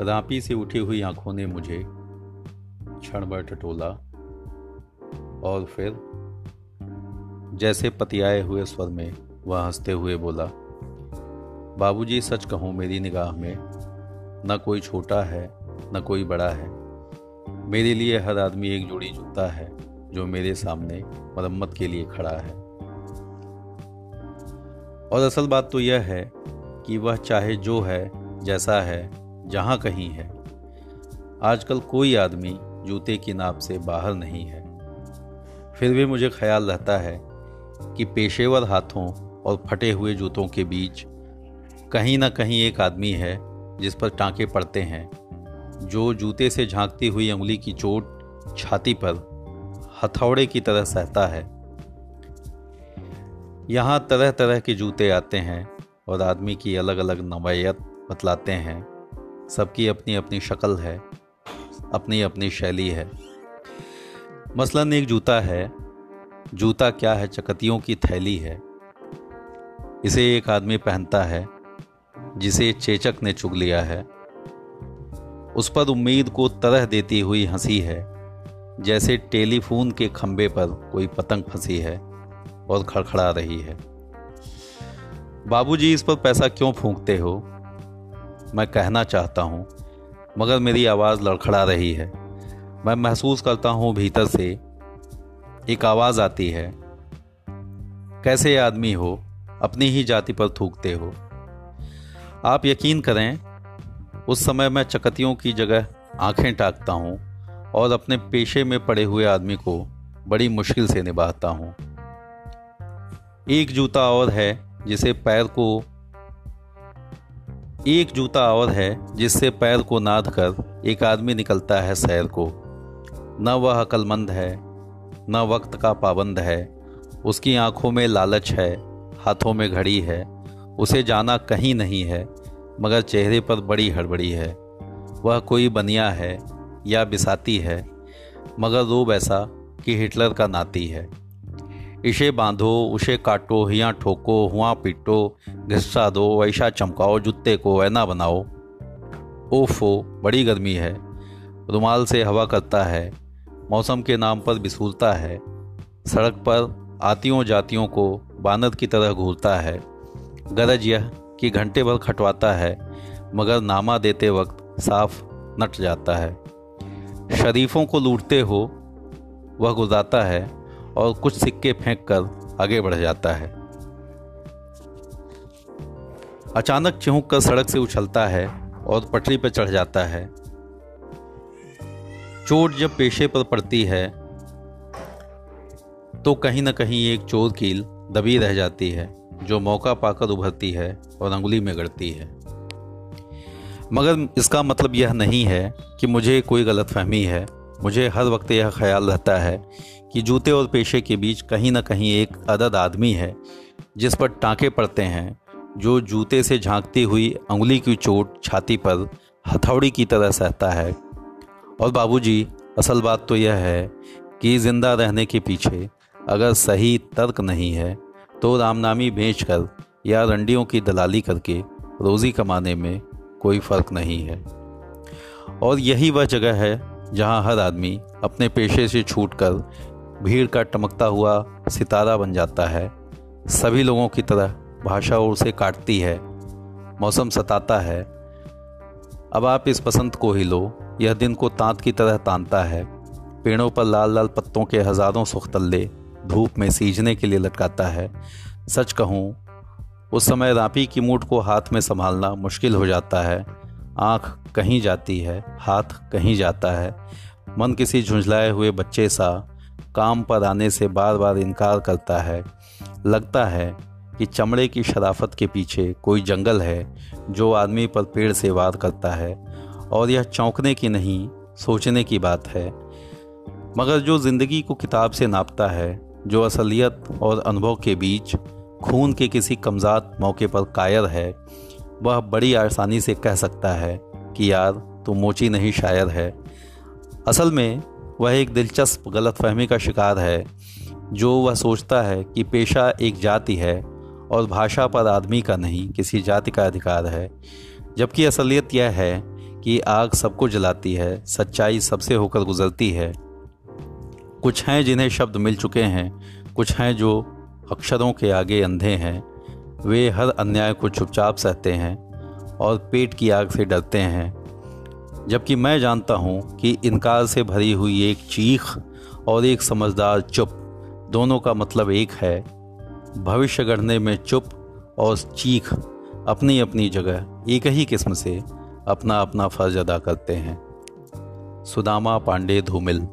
रापी से उठी हुई आँखों ने मुझे क्षण भर टटोला और फिर जैसे पतियाए हुए स्वर में वह हँसते हुए बोला, बाबूजी, सच कहूँ, मेरी निगाह में न कोई छोटा है, न कोई बड़ा है। मेरे लिए हर आदमी एक जोड़ी जूता है, जो मेरे सामने मरम्मत के लिए खड़ा है। और असल बात तो यह है कि वह चाहे जो है, जैसा है जहाँ कहीं है। आजकल कोई आदमी जूते की नाप से बाहर नहीं है। फिर भी मुझे ख्याल रहता है कि पेशेवर हाथों और फटे हुए जूतों के बीच कहीं ना कहीं एक आदमी है जिस पर टांके पड़ते हैं, जो जूते से झांकती हुई उंगली की चोट छाती पर हथौड़े की तरह सहता है। यहाँ तरह तरह के जूते आते हैं और आदमी की अलग अलग नवायत बतलाते हैं। सबकी अपनी अपनी शक्ल है, अपनी अपनी शैली है। मसलन एक जूता है, जूता क्या है चकतियों की थैली है। इसे एक आदमी पहनता है, जिसे चेचक ने चुग लिया है। उस पर उम्मीद को तरह देती हुई हँसी है, जैसे टेलीफोन के खंबे पर कोई पतंग फंसी है और खड़खड़ा रही है। बाबूजी, इस पर पैसा क्यों फूंकते हो? मैं कहना चाहता हूँ, मगर मेरी आवाज़ लड़खड़ा रही है। मैं महसूस करता हूँ भीतर से एक आवाज़ आती है। कैसे आदमी हो, अपनी ही जाति पर थूकते हो? आप यकीन करें, उस समय मैं चकतियों की जगह आँखें टाकता हूँ और अपने पेशे में पड़े हुए आदमी को बड़ी मुश्किल से निभाता हूँ। एक जूता और है, जिसे पैर को एक जूता और है, जिससे पैर को नाद कर एक आदमी निकलता है सैर को। न वह अक्लमंद है, न वक्त का पाबंद है। उसकी आँखों में लालच है, हाथों में घड़ी है। उसे जाना कहीं नहीं है, मगर चेहरे पर बड़ी हड़बड़ी है। वह कोई बनिया है या बिसाती है, मगर रूब ऐसा कि हिटलर का नाती है। इसे बांधो उसे काटो, हिया ठोको, हुआ पीटो, घिस्सा दो वैसा चमकाओ, जूते को वैना बनाओ। ओफो, बड़ी गर्मी है। रुमाल से हवा करता है। मौसम के नाम पर बिसूलता है। सड़क पर आतियों जातियों को बानर की तरह घूरता है। गरज यह कि घंटे भर खटवाता है, मगर नामा देते वक्त साफ़ नट जाता है। शरीफों को लूटते हो, वह गुजारता है। और कुछ सिक्के फेंक कर आगे बढ़ जाता है। अचानक चिहुक कर सड़क से उछलता है और पटरी पर चढ़ जाता है। चोट जब पेशे पर पड़ती है तो कहीं ना कहीं एक चोर कील दबी रह जाती है, जो मौका पाकर उभरती है और अंगुली में गड़ती है। मगर इसका मतलब यह नहीं है कि मुझे कोई गलतफहमी है। मुझे हर वक्त यह ख्याल रहता है कि जूते और पेशे के बीच कहीं ना कहीं एक अदद आदमी है, जिस पर टाँके पड़ते हैं, जो जूते से झांकती हुई उंगली की चोट, छाती पर हथौड़ी की तरह सहता है। और बाबूजी, असल बात तो यह है कि ज़िंदा रहने के पीछे अगर सही तर्क नहीं है तो रामनामी बेच कर या रंडियों की दलाली करके रोज़ी कमाने में कोई फ़र्क नहीं है। और यही वह जगह है जहाँ हर आदमी अपने पेशे से छूटकर भीड़ का टमकता हुआ सितारा बन जाता है, सभी लोगों की तरह भाषा उसे काटती है, मौसम सताता है। अब आप इस बसंत को ही लो, यह दिन को तांत की तरह तानता है, पेड़ों पर लाल लाल पत्तों के हज़ारों सुख्तल्ले धूप में सींचने के लिए लटकाता है। सच कहूँ, उस समय रापी की मूठ को हाथ में संभालना मुश्किल हो जाता है आँख कहीं जाती है, हाथ कहीं जाता है। मन किसी झुंझलाए हुए बच्चे सा काम पर आने से बार बार इनकार करता है। लगता है कि चमड़े की शराफत के पीछे कोई जंगल है जो आदमी पर पेड़ से वार करता है और यह चौंकने की नहीं, सोचने की बात है। मगर जो ज़िंदगी को किताब से नापता है, जो असलियत और अनुभव के बीच खून के किसी कमज़ात मौके पर कायर है वह बड़ी आसानी से कह सकता है कि यार तो मोची नहीं शायर है। असल में, वह एक दिलचस्प गलतफहमी का शिकार है, जो वह सोचता है कि पेशा एक जाति है और भाषा पर आदमी का नहीं, किसी जाति का अधिकार है। जबकि असलियत यह है कि आग सबको जलाती है, सच्चाई सबसे होकर गुजरती है। कुछ हैं जिन्हें शब्द मिल चुके हैं, कुछ हैं जो अक्षरों के आगे अंधे हैं। वे हर अन्याय को चुपचाप सहते हैं और पेट की आग से डरते हैं। जबकि मैं जानता हूँ कि इनकार से भरी हुई एक चीख और एक समझदार चुप दोनों का मतलब एक है। भविष्य गढ़ने में चुप और चीख अपनी अपनी जगह, एक ही किस्म से अपना अपना फ़र्ज़ अदा करते हैं। सुदामा पांडे धूमिल।